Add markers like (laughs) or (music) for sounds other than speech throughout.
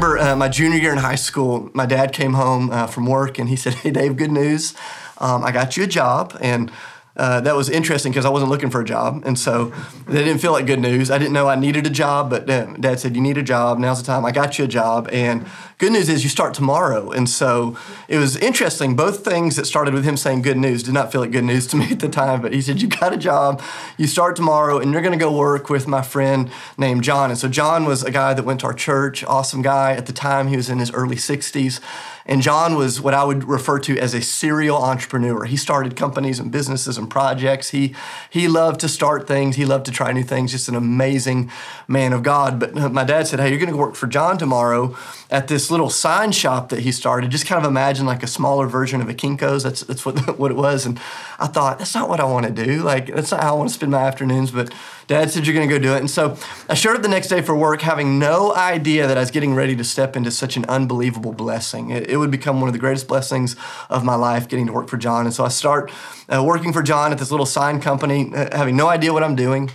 remember uh, my junior year in high school, my dad came home uh, from work and he said, Hey, Dave, good news. Um, I got you a job. And uh, that was interesting because I wasn't looking for a job. And so that didn't feel like good news. I didn't know I needed a job, but uh, dad said, You need a job. Now's the time. I got you a job. And good news is you start tomorrow. And so it was interesting. Both things that started with him saying good news did not feel like good news to me at the time. But he said, You got a job. You start tomorrow, and you're going to go work with my friend named John. And so John was a guy that went to our church, awesome guy. At the time, he was in his early 60s. And John was what I would refer to as a serial entrepreneur. He started companies and businesses and projects. He, he loved to start things, he loved to try new things, just an amazing man of God. But my dad said, Hey, you're going to work for John tomorrow at this little sign shop that he started. Just kind of imagine like a smaller version of a Kinko's. That's, that's what, (laughs) what it was. And I thought, That's not what I want to do. Like, that's not how I want to spend my afternoons. But dad said, You're going to go do it. And so I showed up the next day for work having no idea that I was getting ready to step into such an unbelievable blessing. It, it would become one of the greatest blessings of my life getting to work for John. And so I start uh, working for John at this little sign company, uh, having no idea what I'm doing.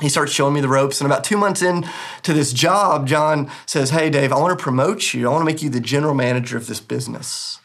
He starts showing me the ropes, and about two months into this job, John says, Hey, Dave, I want to promote you. I want to make you the general manager of this business.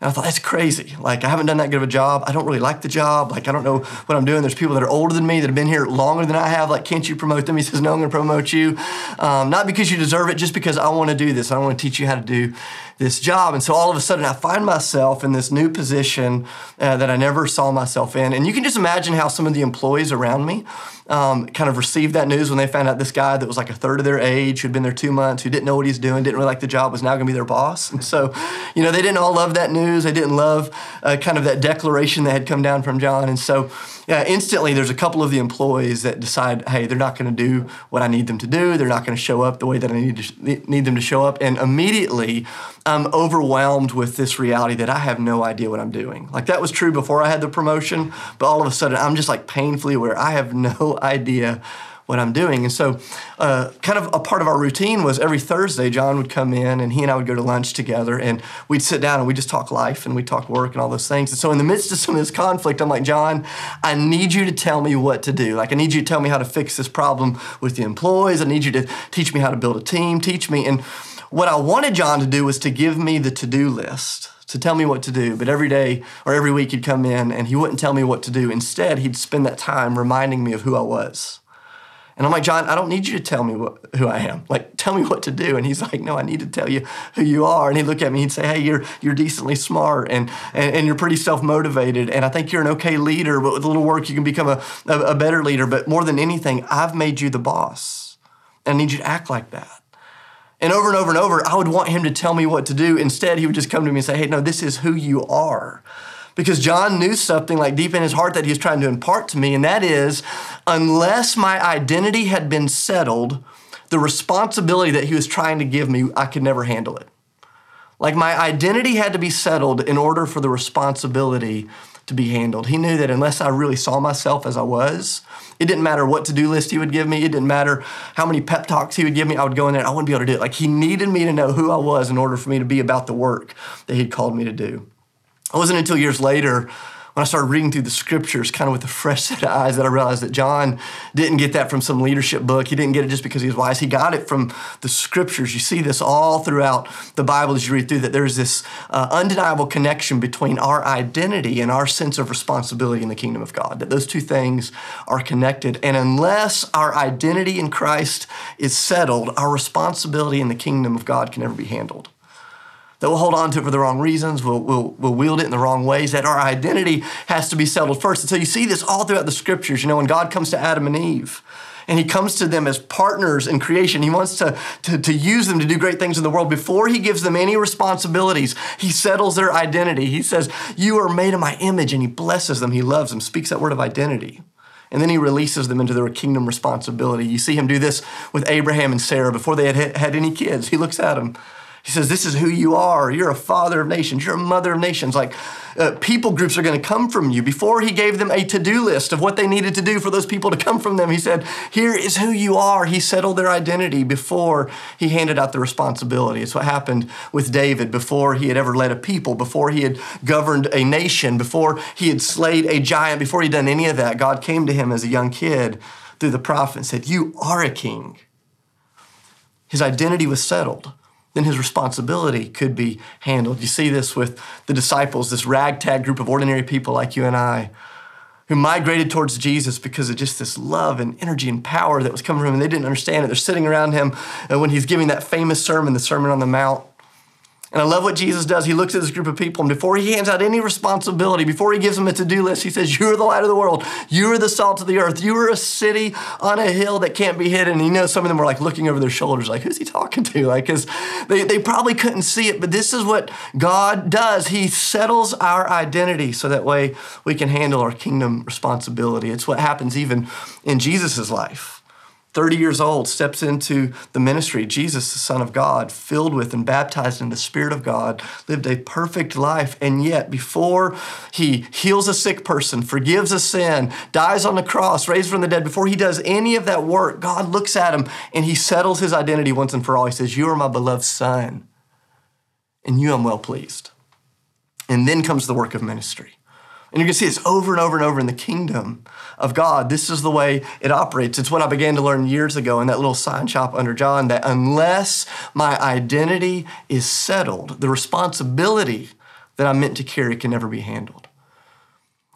And I thought, that's crazy. Like, I haven't done that good of a job. I don't really like the job. Like, I don't know what I'm doing. There's people that are older than me that have been here longer than I have. Like, can't you promote them? He says, no, I'm going to promote you. Um, not because you deserve it, just because I want to do this. I want to teach you how to do this job. And so all of a sudden, I find myself in this new position uh, that I never saw myself in. And you can just imagine how some of the employees around me um, kind of received that news when they found out this guy that was like a third of their age, who'd been there two months, who didn't know what he's doing, didn't really like the job, was now going to be their boss. And so, you know, they didn't all love that news. They didn't love uh, kind of that declaration that had come down from John. And so, yeah, instantly there's a couple of the employees that decide, hey, they're not going to do what I need them to do. They're not going to show up the way that I need to need them to show up. And immediately, I'm overwhelmed with this reality that I have no idea what I'm doing. Like that was true before I had the promotion, but all of a sudden I'm just like painfully aware I have no (laughs) idea what I'm doing. And so, uh, kind of a part of our routine was every Thursday, John would come in and he and I would go to lunch together and we'd sit down and we'd just talk life and we'd talk work and all those things. And so, in the midst of some of this conflict, I'm like, John, I need you to tell me what to do. Like, I need you to tell me how to fix this problem with the employees. I need you to teach me how to build a team, teach me. And what I wanted John to do was to give me the to do list to tell me what to do. But every day or every week he'd come in and he wouldn't tell me what to do. Instead, he'd spend that time reminding me of who I was. And I'm like, John, I don't need you to tell me what, who I am. Like, tell me what to do. And he's like, No, I need to tell you who you are. And he'd look at me, he'd say, Hey, you're you're decently smart and and, and you're pretty self motivated. And I think you're an okay leader. But with a little work, you can become a, a, a better leader. But more than anything, I've made you the boss. And I need you to act like that. And over and over and over, I would want him to tell me what to do. Instead, he would just come to me and say, Hey, no, this is who you are because John knew something like deep in his heart that he was trying to impart to me, and that is unless my identity had been settled, the responsibility that he was trying to give me, I could never handle it. Like my identity had to be settled in order for the responsibility to be handled. He knew that unless I really saw myself as I was, it didn't matter what to do list he would give me. It didn't matter how many pep talks he would give me. I would go in there. I wouldn't be able to do it. Like he needed me to know who I was in order for me to be about the work that he'd called me to do. It wasn't until years later when I started reading through the scriptures, kind of with a fresh (laughs) set of eyes, that I realized that John didn't get that from some leadership book. He didn't get it just because he was wise. He got it from the scriptures. You see this all throughout the Bible as you read through that there's this uh, undeniable connection between our identity and our sense of responsibility in the kingdom of God, that those two things are connected. And unless our identity in Christ is settled, our responsibility in the kingdom of God can never be handled that we'll hold on to it for the wrong reasons, we'll, we'll, we'll wield it in the wrong ways, that our identity has to be settled first. And so you see this all throughout the scriptures. You know, when God comes to Adam and Eve, and he comes to them as partners in creation. He wants to, to, to, use them to do great things in the world. Before he gives them any responsibilities, he settles their identity. He says, You are made in my image, and he blesses them. He loves them, speaks that word of identity. And then he releases them into their kingdom responsibility. You see him do this with Abraham and Sarah before they had had any kids. He looks at them he says, This is who you are. You're a father of nations. You're a mother of nations. Like uh, people groups are going to come from you. Before he gave them a to do list of what they needed to do for those people to come from them, he said, Here is who you are. He settled their identity before he handed out the responsibility. It's what happened with David before he had ever led a people, before he had governed a nation, before he had slayed a giant, before he'd done any of that. God came to him as a young kid through the prophet and said, You are a king. His identity was settled. Then his responsibility could be handled. You see this with the disciples, this ragtag group of ordinary people like you and I, who migrated towards Jesus because of just this love and energy and power that was coming from him. And they didn't understand it. They're sitting around him And when he's giving that famous sermon, the Sermon on the Mount. And I love what Jesus does. He looks at this group of people, and before he hands out any responsibility, before he gives them a to do list, he says, You are the light of the world. You are the salt of the earth. You are a city on a hill that can't be hidden. And you know, some of them were like looking over their shoulders, like, Who's he talking to? Like, because they, they probably couldn't see it, but this is what God does. He settles our identity so that way we can handle our kingdom responsibility. It's what happens even in Jesus' life. 30 years old, steps into the ministry. Jesus, the Son of God, filled with and baptized in the Spirit of God, lived a perfect life. And yet, before he heals a sick person, forgives a sin, dies on the cross, raised from the dead, before he does any of that work, God looks at him and he settles his identity once and for all. He says, You are my beloved Son, and you I'm well pleased. And then comes the work of ministry. And you can see this over and over and over in the kingdom of God. This is the way it operates. It's what I began to learn years ago in that little sign shop under John that unless my identity is settled, the responsibility that I'm meant to carry can never be handled.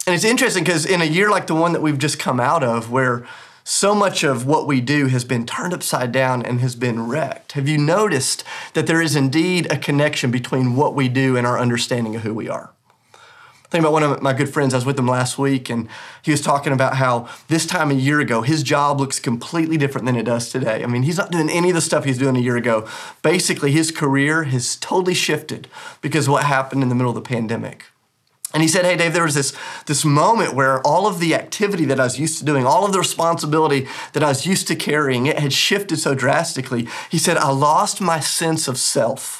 And it's interesting because in a year like the one that we've just come out of, where so much of what we do has been turned upside down and has been wrecked. Have you noticed that there is indeed a connection between what we do and our understanding of who we are? Think about one of my good friends. I was with him last week, and he was talking about how this time a year ago, his job looks completely different than it does today. I mean, he's not doing any of the stuff he's doing a year ago. Basically, his career has totally shifted because what happened in the middle of the pandemic. And he said, Hey, Dave, there was this, this moment where all of the activity that I was used to doing, all of the responsibility that I was used to carrying, it had shifted so drastically. He said, I lost my sense of self.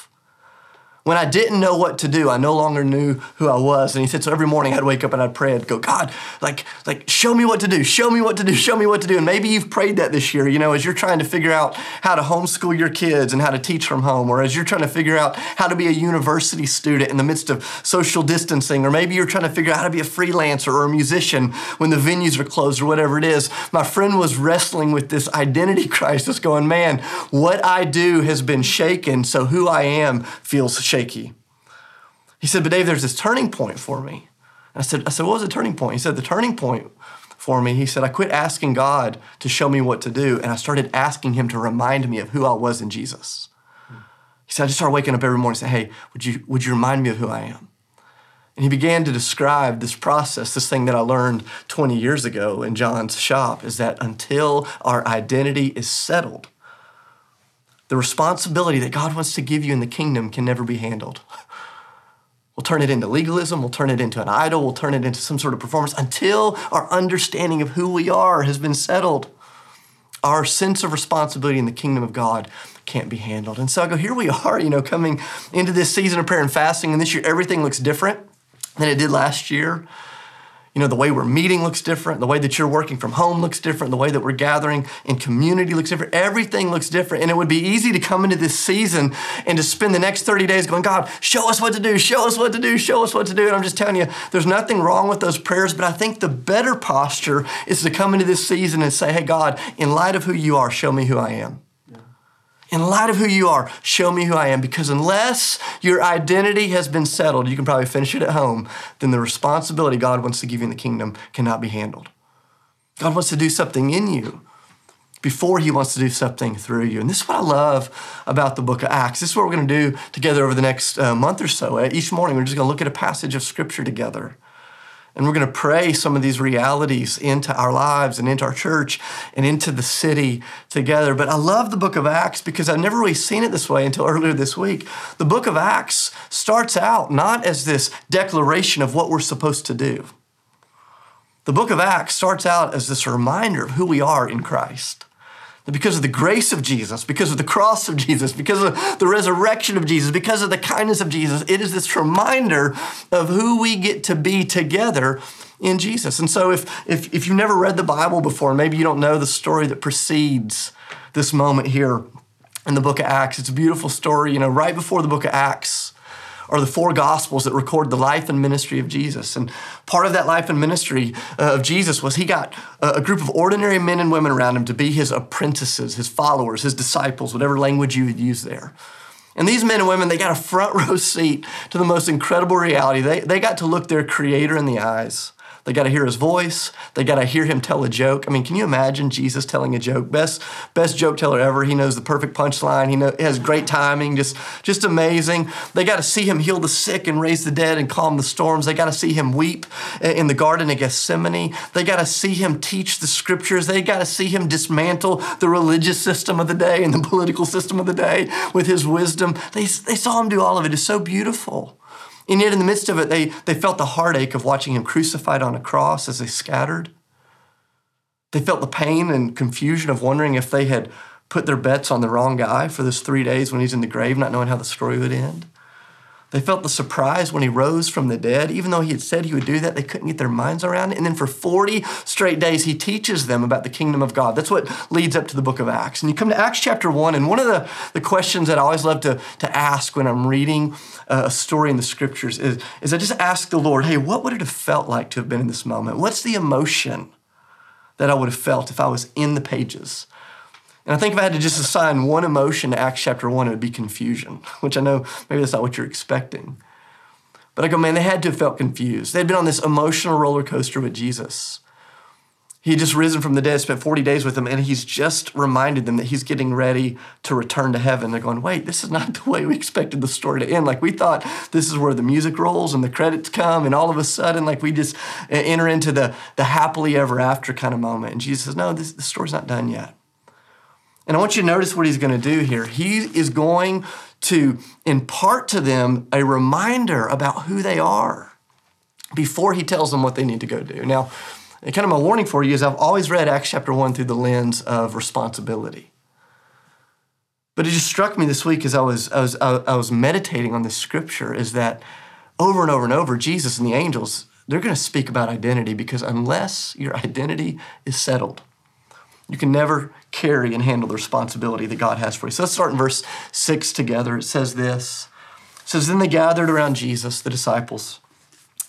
When I didn't know what to do, I no longer knew who I was. And he said, so every morning I'd wake up and I'd pray. I'd go, God, like, like, show me what to do, show me what to do, show me what to do. And maybe you've prayed that this year, you know, as you're trying to figure out how to homeschool your kids and how to teach from home, or as you're trying to figure out how to be a university student in the midst of social distancing, or maybe you're trying to figure out how to be a freelancer or a musician when the venues are closed or whatever it is. My friend was wrestling with this identity (laughs) crisis, going, man, what I do has been shaken, so who I am feels shaky. He said, But Dave, there's this turning point for me. I said, I said, what was the turning point? He said, the turning point for me, he said, I quit asking God to show me what to do, and I started asking him to remind me of who I was in Jesus. He said, I just started waking up every morning and say, Hey, would you, would you remind me of who I am? And he began to describe this process, this thing that I learned 20 years ago in John's shop, is that until our identity is settled, the responsibility that God wants to give you in the kingdom can never be handled. (laughs) We'll turn it into legalism, we'll turn it into an idol, we'll turn it into some sort of performance until our understanding of who we are has been settled. Our sense of responsibility in the kingdom of God can't be handled. And so I go, here we (laughs) are, you know, coming into this season of prayer and fasting, and this year everything looks different than it did last year. You know, the way we're meeting looks different. The way that you're working from home looks different. The way that we're gathering in community looks different. Everything looks different. And it would be easy to come into this season and to spend the next 30 days going, God, show us what to do, show us what to do, show us what to do. And I'm just telling you, there's nothing wrong with those prayers, but I think the better posture is to come into this season and say, hey, God, in light of who you are, show me who I am in light of who you are, show me who I am. Because unless your identity has been settled, you can probably finish it at home, then the responsibility God wants to give you in the kingdom cannot be handled. God wants to do something in you before he wants to do something through you. And this is what I love about the book of Acts. This is what we're going to do together over the next uh, month or so. Each morning, we're just going to look at a passage of scripture together. And we're going to pray some of these realities into our lives and into our church and into the city together. But I love the book of Acts because I've never really seen it this way until earlier this week. The book of Acts starts out not as this declaration of what we're supposed to do, the book of Acts starts out as this reminder of who we are in Christ. That because of the grace of Jesus, because of the cross of Jesus, because of the resurrection of Jesus, because of the kindness of Jesus, it is this reminder of who we get to be together in Jesus. And so if, if, if you've never read the Bible before, maybe you don't know the story that precedes this moment here in the book of Acts, it's a beautiful story. You know, right before the book of Acts, are the four gospels that record the life and ministry of Jesus. And part of that life and ministry uh, of Jesus was he got a group of ordinary men and women around him to be his apprentices, his followers, his disciples, whatever language you would use there. And these men and women, they got a front row seat to the most incredible reality. They, they got to look their creator in the eyes. They got to hear his voice. They got to hear him tell a joke. I mean, can you imagine Jesus telling a joke? Best best joke teller ever. He knows the perfect punchline. He, know, he has great timing. Just just amazing. They got to see him heal the sick and raise the dead and calm the storms. They got to see him weep in the garden of Gethsemane. They got to see him teach the scriptures. They got to see him dismantle the religious system of the day and the political system of the day with his wisdom. They, they saw him do all of it. It's so beautiful. And yet, in the midst of it, they, they felt the heartache of watching him crucified on a cross as they scattered. They felt the pain and confusion of wondering if they had put their bets on the wrong guy for those three days when he's in the grave, not knowing how the story would end. They felt the surprise when he rose from the dead. Even though he had said he would do that, they couldn't get their minds around it. And then for 40 straight days, he teaches them about the kingdom of God. That's what leads up to the book of Acts. And you come to Acts chapter 1, and one of the, the questions that I always love to, to ask when I'm reading uh, a story in the scriptures is, is I just ask the Lord, hey, what would it have felt like to have been in this moment? What's the emotion that I would have felt if I was in the pages? And I think if I had to just assign one emotion to Acts chapter 1, it would be confusion, (laughs) which I know maybe that's not what you're expecting. But I go, man, they had to have felt confused. They'd been on this emotional roller coaster with Jesus. He had just risen from the dead, spent 40 days with them, and he's just reminded them that he's getting ready to return to heaven. They're going, wait, this is not the way we expected the story to end. Like we thought this is where the music rolls and the credits come, and all of a sudden, like we just enter into the, the happily ever after kind of moment. And Jesus says, no, this, the story's not done yet. And I want you to notice what he's going to do here. He is going to impart to them a reminder about who they are before he tells them what they need to go do. Now, kind of my warning for you is I've always read Acts chapter 1 through the lens of responsibility. But it just struck me this week as I was, I was, I was meditating on this scripture is that over and over and over, Jesus and the angels, they're going to speak about identity because unless your identity is settled, you can never carry and handle the responsibility that God has for you. So let's start in verse 6 together. It says this. It says, Then they gathered around Jesus, the disciples.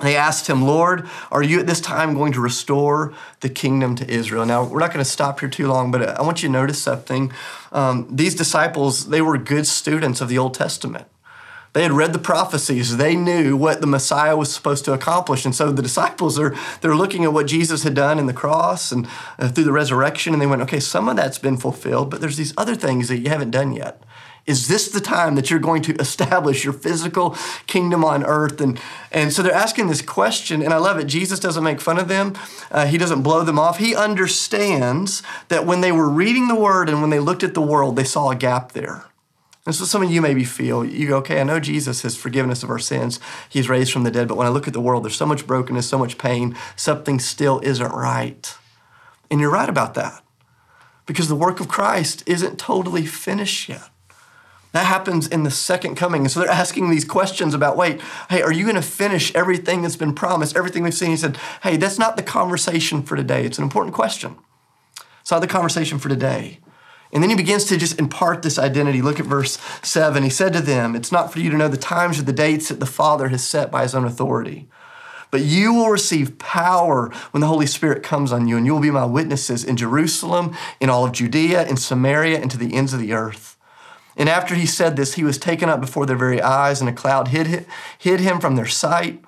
They asked him, Lord, are you at this time going to restore the kingdom to Israel? Now, we're not going to stop here too long, but I want you to notice something. Um, these disciples, they were good students of the Old Testament. They had read the prophecies. They knew what the Messiah was supposed to accomplish. And so the disciples are they're looking at what Jesus had done in the cross and uh, through the resurrection and they went, "Okay, some of that's been fulfilled, but there's these other things that you haven't done yet." Is this the time that you're going to establish your physical kingdom on earth? And, and so they're asking this question, and I love it. Jesus doesn't make fun of them, uh, he doesn't blow them off. He understands that when they were reading the word and when they looked at the world, they saw a gap there. And so some of you maybe feel, you go, okay, I know Jesus has forgiven us of our sins. He's raised from the dead. But when I look at the world, there's so much brokenness, so much pain. Something still isn't right. And you're right about that because the work of Christ isn't totally finished yet. That happens in the second coming. And so they're asking these questions about, wait, hey, are you going to finish everything that's been promised, everything we've seen? He said, hey, that's not the conversation for today. It's an important question. It's not the conversation for today. And then he begins to just impart this identity. Look at verse 7. He said to them, It's not for you to know the times or the dates that the Father has set by his own authority. But you will receive power when the Holy Spirit comes on you, and you will be my witnesses in Jerusalem, in all of Judea, in Samaria, and to the ends of the earth. And after he said this, he was taken up before their very eyes, and a cloud hid, hid him from their sight.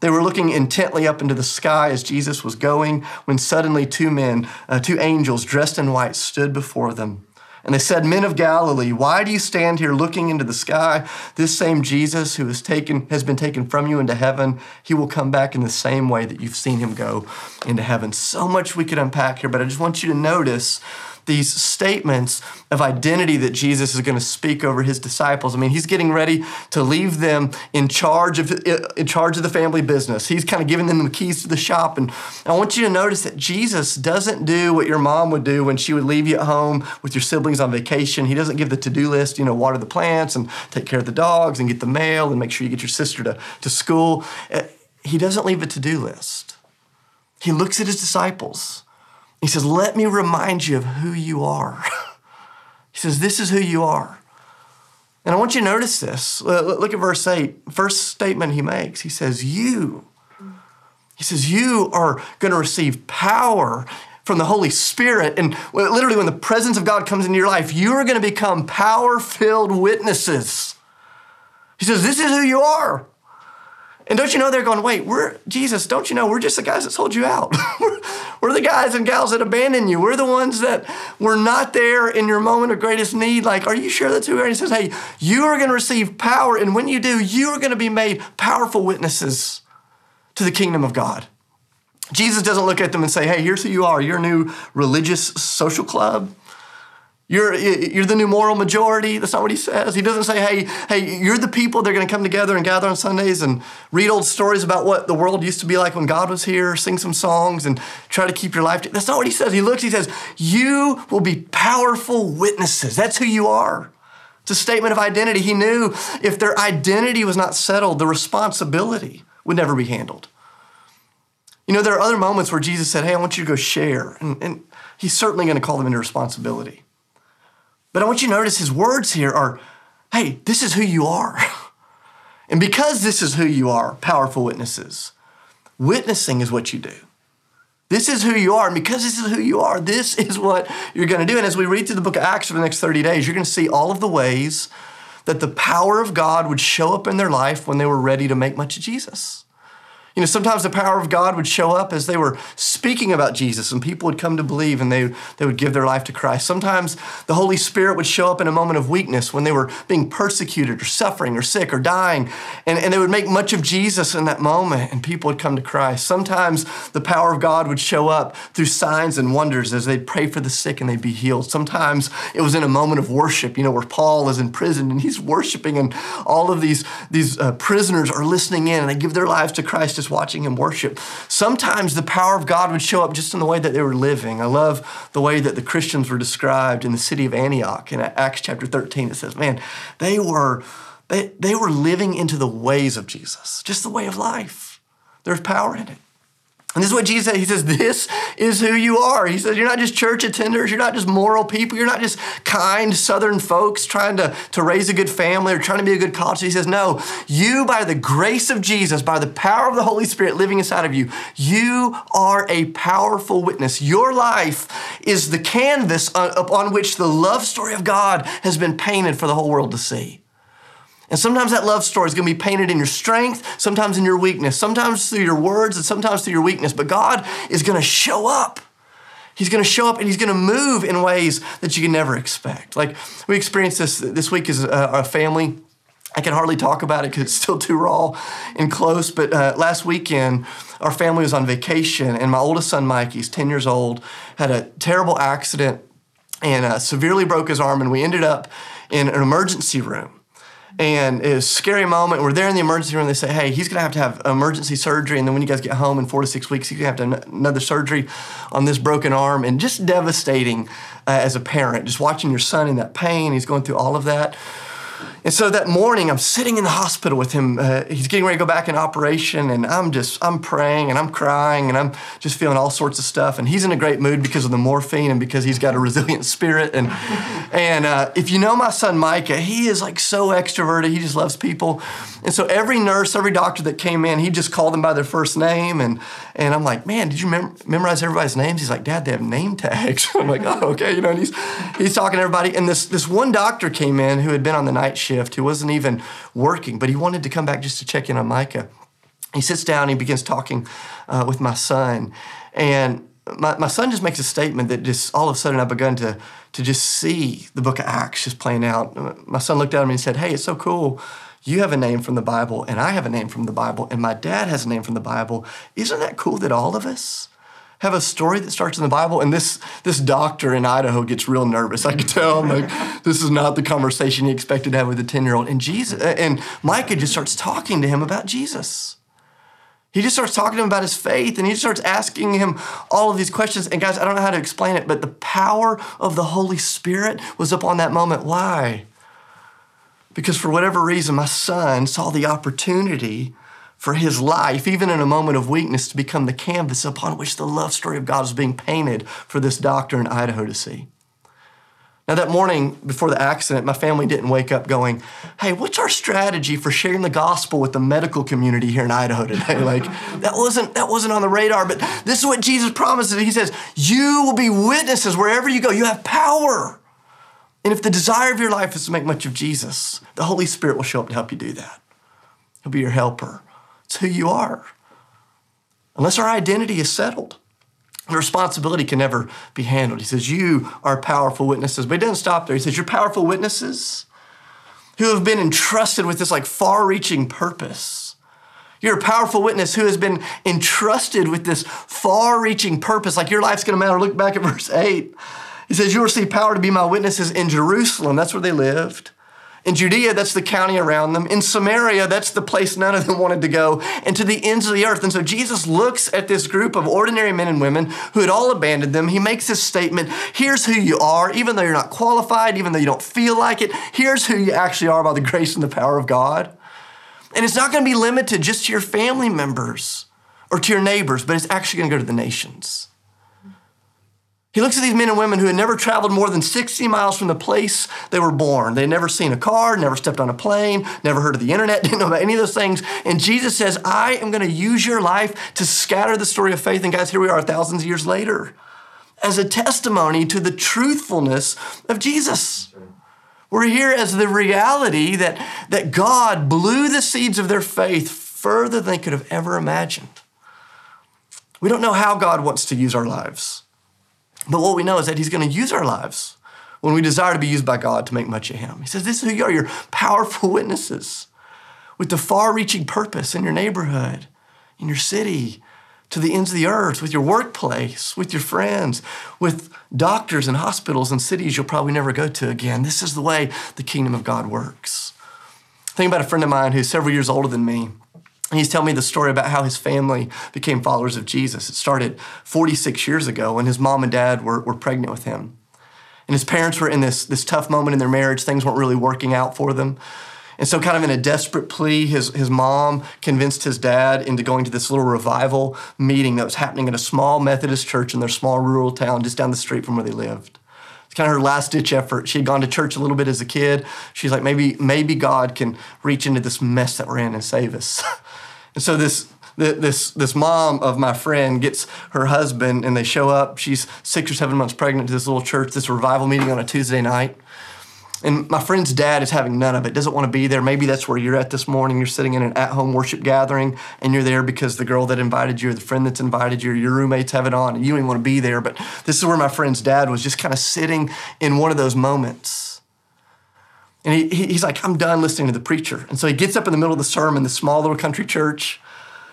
They were looking intently up into the sky as Jesus was going, when suddenly two men, uh, two angels dressed in white, stood before them. And they said, Men of Galilee, why do you stand here looking into the sky? This same Jesus who has taken has been taken from you into heaven, he will come back in the same way that you've seen him go into heaven. So much we could unpack here, but I just want you to notice these statements of identity that Jesus is going to speak over his disciples. I mean, he's getting ready to leave them in charge of in charge of the family business. He's kind of giving them the keys to the shop and I want you to notice that Jesus doesn't do what your mom would do when she would leave you at home with your siblings on vacation. He doesn't give the to-do list, you know, water the plants and take care of the dogs and get the mail and make sure you get your sister to, to school. Uh, he doesn't leave a to-do list. He looks at his disciples he says, Let me remind you of who you are. (laughs) he says, This is who you are. And I want you to notice this. Look at verse 8. First statement he makes. He says, You. He says, You are going to receive power from the Holy Spirit. And literally, when the presence of God comes into your life, you are going to become power filled witnesses He says, This is who you are. And don't you know they're going, wait, we're Jesus, don't you know we're just the guys that sold you out. (laughs) we're, the guys and gals that abandoned you. We're the ones that were not there in your moment of greatest need. Like, are you sure that's who? And he says, hey, you are going to receive power. And when you do, you are going to be made powerful witnesses to the kingdom of God. Jesus doesn't look at them and say, hey, here's who you are. You're a new religious social club. You're, you're the new moral majority. That's not what he says. He doesn't say, hey, hey, you're the people. They're going to come together and gather on Sundays and read old stories about what the world used to be like when God was here, sing some songs and try to keep your life. That's not what he says. He looks, he says, you will be powerful witnesses. That's who you are. It's a statement of identity. He knew if their identity was not settled, the responsibility would never be handled. You know, there are other moments where Jesus said, hey, I want you to go share. And, and he's certainly going to call them into responsibility. But I want you to notice his words here are hey, this is who you are. (laughs) and because this is who you are, powerful witnesses, witnessing is what you do. This is who you are. And because this is who you are, this (laughs) is what you're going to do. And as we read through the book of Acts for the next 30 days, you're going to see all of the ways that the power of God would show up in their life when they were ready to make much of Jesus. You know, sometimes the power of God would show up as they were speaking about Jesus and people would come to believe and they, they would give their life to Christ. Sometimes the Holy Spirit would show up in a moment of weakness when they were being persecuted or suffering or sick or dying. And, and they would make much of Jesus in that moment and people would come to Christ. Sometimes the power of God would show up through signs and wonders as they'd pray for the sick and they'd be healed. Sometimes it was in a moment of worship, you know, where Paul is in prison and he's worshiping and all of these, these uh, prisoners are listening in and they give their lives to Christ watching him worship. Sometimes the power of God would show up just in the way that they were living. I love the way that the Christians were described in the city of Antioch in Acts chapter 13. It says, man, they were they, they were living into the ways of Jesus, just the way of life. There's power in it. And this is what Jesus said. He says, This is who you are. He says, You're not just church attenders. You're not just moral people. You're not just kind Southern folks trying to, to raise a good family or trying to be a good culture. He says, No, you, by the grace of Jesus, by the power of the Holy Spirit living inside of you, you are a powerful witness. Your life is the canvas upon which the love story of God has been painted for the whole world to see. And sometimes that love story is going to be painted in your strength, sometimes in your weakness, sometimes through your words, and sometimes through your weakness. But God is going to show up. He's going to show up and he's going to move in ways that you can never expect. Like we experienced this this week as a, a family. I can hardly talk about it because it's still too raw and close. But uh, last weekend, our family was on vacation, and my oldest son, Mike, he's 10 years old, had a terrible accident and uh, severely broke his arm, and we ended up in an emergency room. And it was a scary moment. We're there in the emergency room. They say, hey, he's going to have to have emergency surgery. And then when you guys get home in four to six weeks, he's going to have to another surgery on this broken arm. And just devastating uh, as a parent, just watching your son in that pain. He's going through all of that. And so that morning, I'm sitting in the hospital with him. Uh, he's getting ready to go back in operation, and I'm just, I'm praying and I'm crying and I'm just feeling all sorts of stuff. And he's in a great mood because of the morphine and because he's got a resilient spirit. And (laughs) and uh, if you know my son Micah, he is like so extroverted. He just loves people. And so every nurse, every doctor that came in, he just called them by their first name. And and I'm like, man, did you mem- memorize everybody's names? He's like, Dad, they have name tags. (laughs) I'm like, oh, okay, you know. And he's he's talking to everybody. And this this one doctor came in who had been on the night shift, who wasn't even working, but he wanted to come back just to check in on Micah. He sits down, he begins talking uh, with my son, and my, my son just makes a statement that just all of a sudden I've begun to to just see the book of Acts just playing out. My son looked at me and said, Hey, it's so cool you have a name from the Bible, and I have a name from the Bible, and my dad has a name from the Bible. Isn't that cool that all of us have a story that starts in the Bible? And this this doctor in Idaho gets real nervous. I can tell like this is not the conversation he expected to have with a 10-year-old. And Jesus uh, and Micah just starts talking to him about Jesus. He just starts talking to him about his faith and he just starts asking him all of these questions. And guys, I don't know how to explain it, but the power of the Holy Spirit was upon that moment. Why? because for whatever reason, my son saw the opportunity for his life, even in a moment of weakness, to become the canvas upon which the love story of God is being painted for this doctor in Idaho to see. Now, that morning before the accident, my family didn't wake up going, Hey, what's our strategy for sharing the gospel with the medical community here in Idaho today? (laughs) Like, that wasn't, that wasn't on the radar, but this is what Jesus promises. He says, You will be witnesses wherever you go. You have power And if the desire of your life is to make much of Jesus, the Holy Spirit will show up to help you do that. He'll be your helper. It's who you are. Unless our identity is settled, the responsibility can never be handled. He says, You are powerful witnesses. But he doesn't stop there. He says, You're powerful witnesses who have been entrusted with this like far reaching purpose. You're a powerful witness who has been entrusted with this far reaching purpose. Like your life's gonna matter. Look back at (laughs) verse 8. He says, You will receive power to be my witnesses in Jerusalem. That's where they lived. In Judea, that's the county around them. In Samaria, that's the place none of them wanted to go, and to the ends of the earth. And so Jesus looks at this group of ordinary men and women who had all abandoned them. He makes this statement Here's who you are, even though you're not qualified, even though you don't feel like it. Here's who you actually are by the grace and the power of God. And it's not going to be limited just to your family members or to your neighbors, but it's actually going to go to the nations. He looks at these men and women who had never traveled more than 60 miles from the place they were born. They had never seen a car, never stepped on a plane, never heard of the internet, (laughs) didn't know about any of those things. And Jesus says, I am going to use your life to scatter the story of faith. And guys, here we are thousands of years later as a testimony to the truthfulness of Jesus. We're here as the reality that, that God blew the seeds of their faith further than they could have ever imagined. We don't know how God wants to use our lives. But what we know is that He's going to use our lives when we desire to be used by God to make much of Him. He says, This is who you are. You're powerful witnesses with the far reaching purpose in your neighborhood, in your city, to the ends of the earth, with your workplace, with your friends, with doctors and hospitals and cities you'll probably never go to again. This is the way the kingdom of God works. Think about a friend of mine who's several years older than me. He's telling me the story about how his family became followers of Jesus. It started 46 years ago when his mom and dad were, were pregnant with him. And his parents were in this, this tough moment in their marriage. Things weren't really working out for them. And so, kind of in a desperate plea, his, his mom convinced his dad into going to this little revival meeting that was happening at a small Methodist church in their small rural town just down the street from where they lived. It's kind of her last ditch effort. She had gone to church a little bit as a kid. She's like, maybe, maybe God can reach into this mess that we're in and save us. (laughs) And so this this this mom of my friend gets her husband and they show up. She's six or seven months pregnant to this little church, this revival meeting on a Tuesday night. And my friend's dad is having none of it, doesn't want to be there. Maybe that's where you're at this morning. You're sitting in an at home worship gathering and you're there because the girl that invited you or the friend that's invited you or your roommates have it on and you don't even want to be there. But this is where my friend's dad was just kind of sitting in one of those moments. And he, he's like, I'm done listening to the preacher. And so he gets up in the middle of the sermon, the small little country church,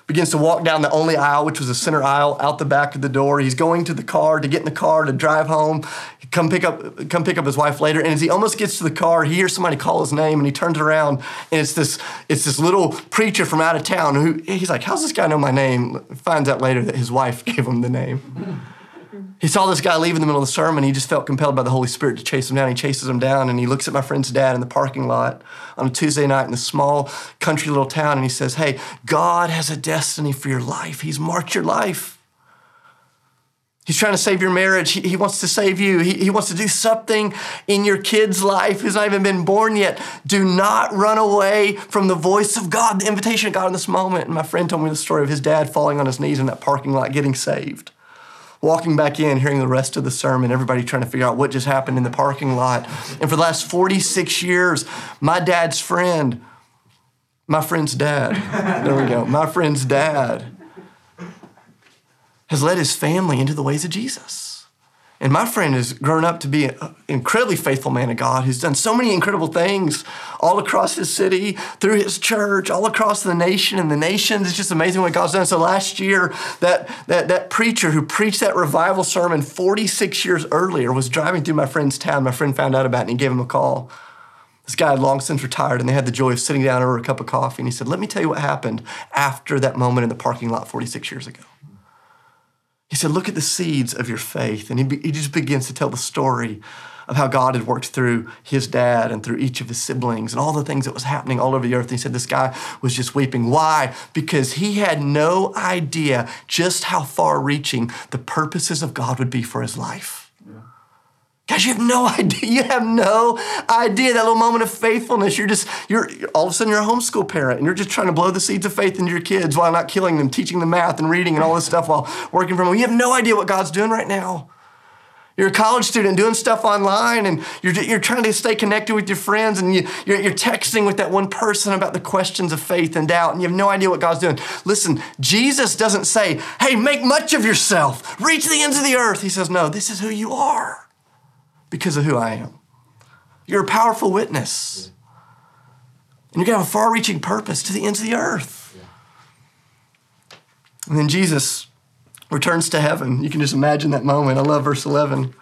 begins to walk down the only aisle, which was the center aisle, out the back of the door. He's going to the car to get in the car to drive home, come pick up, come pick up his wife later. And as he almost gets to the car, he hears somebody call his name, and he turns around, and it's this, it's this little preacher from out of town who he's like, "How's this guy know my name?" Finds out later that his wife (laughs) gave him the name. He saw this guy leave in the middle of the sermon. He just felt compelled by the Holy Spirit to chase him down. He chases him down and he looks at my friend's dad in the parking lot on a Tuesday night in a small country little town and he says, Hey, God has a destiny for your life. He's marked your life. He's trying to save your marriage. He, he wants to save you. He, he wants to do something in your kid's life who's not even been born yet. Do not run away from the voice of God, the invitation of God in this moment. And my friend told me the story of his dad falling on his knees in that parking lot getting saved walking back in, hearing the rest of the sermon, everybody trying to figure out what just happened in the parking lot. And for the last 46 years, my dad's friend, my friend's dad, (laughs) there we go, my friend's dad has led his family into the ways of Jesus. And my friend has grown up to be an incredibly faithful man of God who's done so many incredible things all across his city, through his church, all across the nation and the nations. It's just amazing what God's done. So last year, that, that, that preacher who preached that revival sermon 46 years earlier was driving through my friend's town. My friend found out about it and he gave him a call. This guy had long since retired, and they had the joy of sitting down over a cup of coffee. And he said, Let me tell you what happened after that moment in the parking lot 46 years ago. He said, Look at the seeds of your faith. And he, be, he just begins to tell the story of how God had worked through his dad and through each of his siblings and all the things that was happening all over the earth. And he said this guy was just weeping. Why? Because he had no idea just how far reaching the purposes of God would be for his life. Guys, you have no (laughs) idea. You have no idea that little moment of faithfulness. You're just, you're all of a sudden you're a homeschool parent and you're just trying to blow the seeds of faith into your kids while not killing them, teaching them math and reading and all this stuff while working from home. You have no idea what God's doing right now. You're a college student doing stuff online and you're, you're trying to stay connected with your friends and you, you're, you're texting with that one person about the questions of faith and doubt and you have no idea what God's doing. Listen, Jesus doesn't say, hey, make much of yourself, reach the ends of the earth. He says, no, this is who you are because of who I am. You're a powerful witness. And you're going to have a far reaching purpose to the ends of the earth. And then Jesus returns to heaven. You can just imagine that moment. I love verse 11.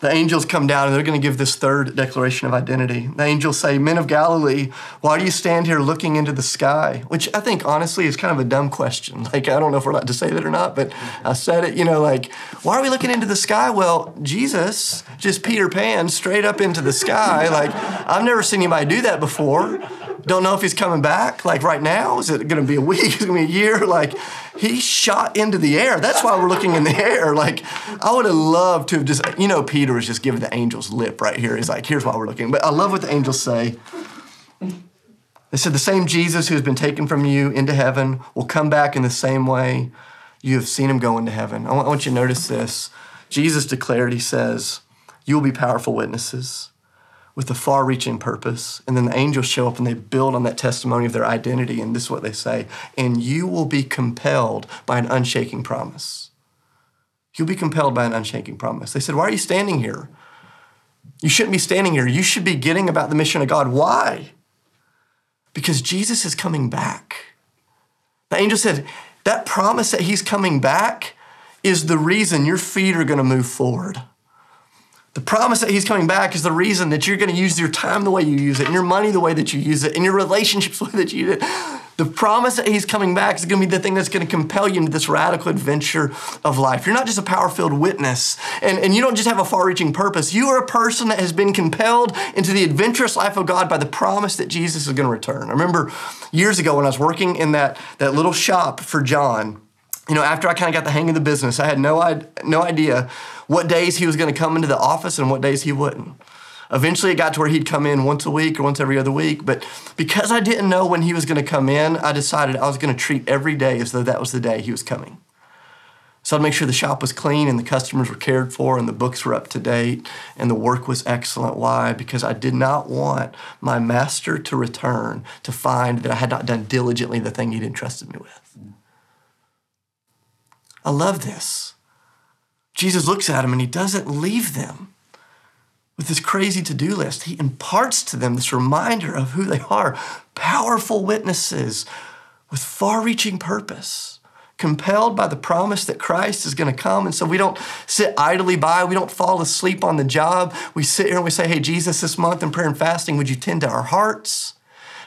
The angels come down and they're going to give this third declaration of identity. The angels say, Men of Galilee, why do you stand here looking into the sky? Which I think honestly is kind of a dumb question. (laughs) Like, I don't know if we're allowed to say that or not, but I said it, you know, like, why are we looking into the sky? Well, Jesus, just Peter Pan, straight up into the sky. (laughs) Like, I've never seen anybody do that before. Don't know if he's coming back, like right now. Is it going to be a week? (laughs) Is it going to be a year? Like, he shot into the air. That's why we're looking in the air. Like, I would have loved to have just, you know, Peter was just giving the angels lip right here. He's like, here's why we're looking. But I love what the angels say. They said, the same Jesus who has been taken from you into heaven will come back in the same way you have seen him go into heaven. I want you to notice this. Jesus declared, he says, you will be powerful witnesses with a far reaching purpose. And then the angels show up and they build on that testimony of their identity. And this is what they say and you will be compelled by an unshaking promise. You'll be compelled by an unshaking promise. They said, Why are you standing here? You shouldn't be standing here. You should be getting about the mission of God. Why? Because Jesus is coming back. The angel said, That promise that he's coming back is the reason your feet are going to move forward. The promise that he's coming back is the reason that you're going to use your time the way you use it, and your money the way that you use it, and your relationships (laughs) the way that you use it. The promise that he's coming back is going to be the thing that's going to compel you into this radical adventure of life. You're not just a power filled witness, and, and you don't just have a far reaching purpose. You are a person that has been compelled into the adventurous life of God by the promise that Jesus is going to return. I remember years ago when I was working in that, that little shop for John you know, after I kind of got the hang of the business, I had no, no idea what days he was going to come into the office and what days he wouldn't. Eventually, it got to where he'd come in once a week or once every other week. But because I didn't know when he was going to come in, I decided I was going to treat every day as though that was the day he was coming. So I'd make sure the shop was clean and the customers were cared for and the books were up to date and the work was excellent. Why? Because I did not want my master to return to find that I had not done diligently the thing he'd entrusted me with. I love this. Jesus looks at them and he doesn't leave them with this crazy to do list. He imparts to them this reminder of who they are powerful witnesses with far reaching purpose, compelled by the promise that Christ is going to come. And so we don't sit idly by, we don't fall asleep on the job. We sit here and we say, Hey, Jesus, this month in prayer and fasting, would you tend to our hearts?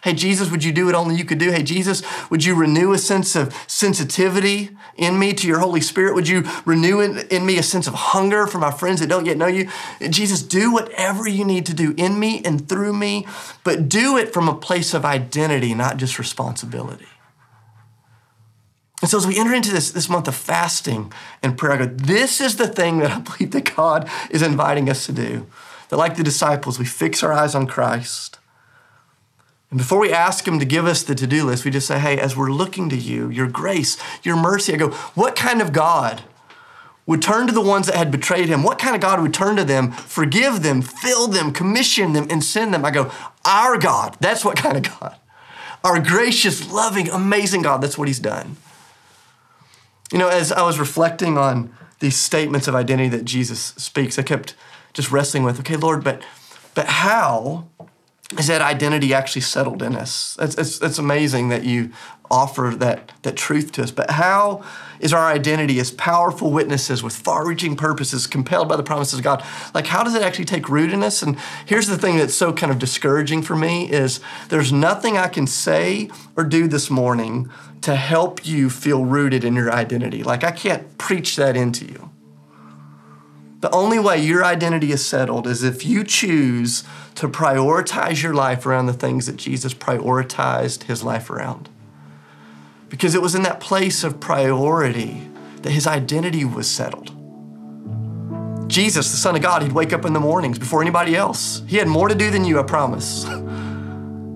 Hey, Jesus, would you do what only you could do? Hey, Jesus, would you renew a sense of sensitivity in me to your Holy Spirit? Would you renew in, in me a sense of hunger for my friends that don't yet know you? Jesus, do whatever you need to do in me and through me, but do it from a place of identity, not just responsibility. And so as we enter into this, this month of fasting and prayer, I go, this is the thing that I believe that God is inviting us to do. That like the disciples, we fix our eyes on Christ and before we ask Him to give us the to do list, we just say, hey, as we're looking to you, your grace, your mercy, I go, what kind of God would turn to the ones that had betrayed Him? What kind of God would turn to them, forgive them, fill them, commission them, and send them? I go, our God, that's what kind of God. Our gracious, loving, amazing God, that's what He's done. You know, as I was reflecting on these statements of identity that Jesus speaks, I kept just wrestling with, okay, Lord, but but how is that identity actually settled in us. It's, it's, it's, amazing that you offer that, that truth to us. But how is our identity as powerful witnesses with far reaching purposes, compelled by the promises of God? Like, how does it actually take root in us? And here's the thing that's so kind of discouraging for me is there's nothing I can say or do this morning to help you feel rooted in your identity. Like, I can't preach that into you. The only way your identity is settled is if you choose to prioritize your life around the things that Jesus prioritized his life around. Because it was in that place of priority that his identity was settled. Jesus, the Son of God, he'd wake up in the mornings before anybody else. He had more to do than you, I promise. (laughs)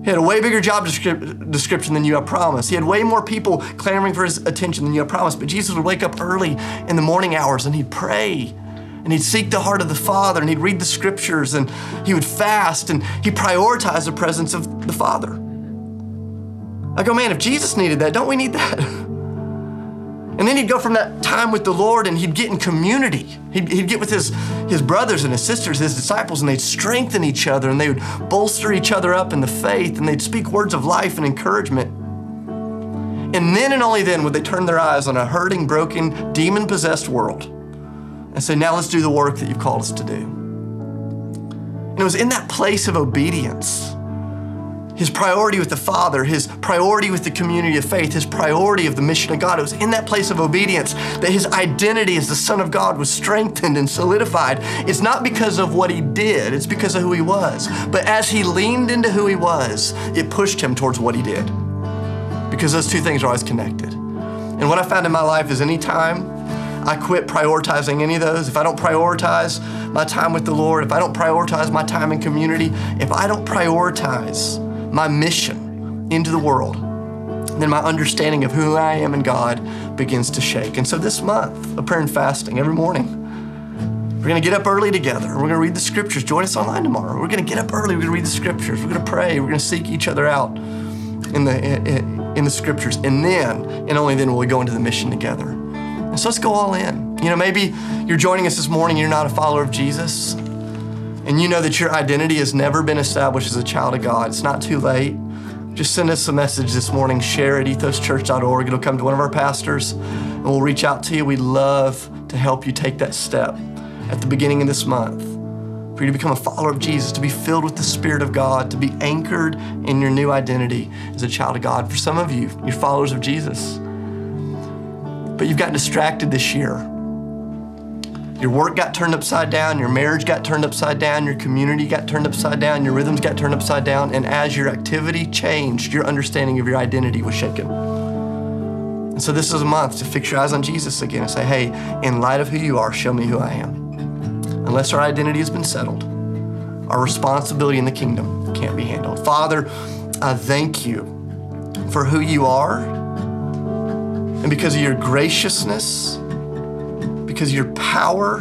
He had a way bigger job description than you, I promise. He had way more people clamoring for his attention than you, I promise. But Jesus would wake up early in the morning hours and he'd pray and he'd seek the heart of the Father and he'd read the scriptures and he would fast and he prioritized the presence of the Father. I go, man, if Jesus needed that, don't we need that? (laughs) And then he'd go from that time with the Lord and he'd get in community. He'd, he'd, get with his, his brothers and his sisters, his disciples, and they'd strengthen each other and they would bolster each other up in the faith and they'd speak words of life and encouragement. And then and only then would they turn their eyes on a hurting, broken, demon possessed world and say, Now let's do the work that you've called us to do. And it was in that place of obedience his priority with the Father, his priority with the community of faith, his priority of the mission of God. It was in that place of obedience that his identity as the Son of God was strengthened and solidified. It's not because of what he did, it's because of who he was. But as he leaned into who he was, it pushed him towards what he did. Because those two things are always connected. And what I found in my life is anytime I quit prioritizing any of those, if I don't prioritize my time with the Lord, if I don't prioritize my time in community, if I don't prioritize my mission into the world, then my understanding of who I am in God begins to shake. And so this month of prayer and fasting, every morning, we're going to get up early together. We're going to read the scriptures. Join us online tomorrow. We're going to get up early. We're going to read the scriptures. We're going to pray. We're going to seek each other out in the in the scriptures, and then and only then will we go into the mission together. And so let's go all in. You know, maybe you're joining us this morning. You're not a follower of Jesus and you know that your identity has never been established as a child of God, it's not too late. Just send us a message this morning, share at ethoschurch.org. It'll come to one of our pastors and we'll reach out to you. We'd love to help you take that step at the beginning of this month for you to become a follower of Jesus, to be filled with the Spirit of God, to be anchored in your new identity as a child of God. For some of you, you're followers of Jesus, but you've gotten distracted this year your work got turned upside down, your marriage got turned upside down, your community got turned upside down, your rhythms got turned upside down, and as your activity changed, your understanding of your identity was shaken. And so this is a month to fix your eyes on Jesus again and say, hey, in light of who you are, show me who I am. Unless our identity has been settled, our responsibility in the kingdom can't be handled. Father, I thank you for who you are and because of your graciousness because of your power,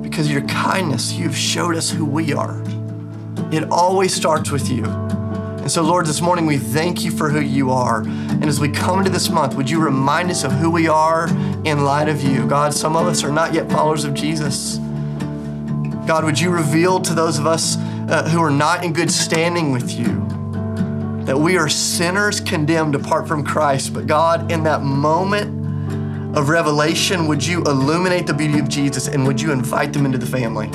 because of your kindness, you've showed us who we are. It always starts with you. And so, Lord, this morning we thank you for who you are. And as we come into this month, would you remind us of who we are in light of you? God, some of us are not yet followers of Jesus. God, would you reveal to those of us uh, who are not in good standing with you that we are sinners condemned apart from Christ? But God, in that moment, of revelation, would you illuminate the beauty of Jesus and would you invite them into the family?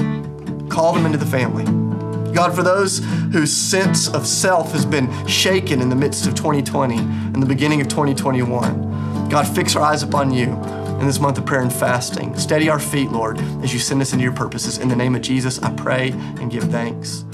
Call them into the family. God, for those whose sense of self has been shaken in the midst of 2020 and the beginning of 2021, God, fix our eyes upon you in this month of prayer and fasting. Steady our feet, Lord, as you send us into your purposes. In the name of Jesus, I pray and give thanks.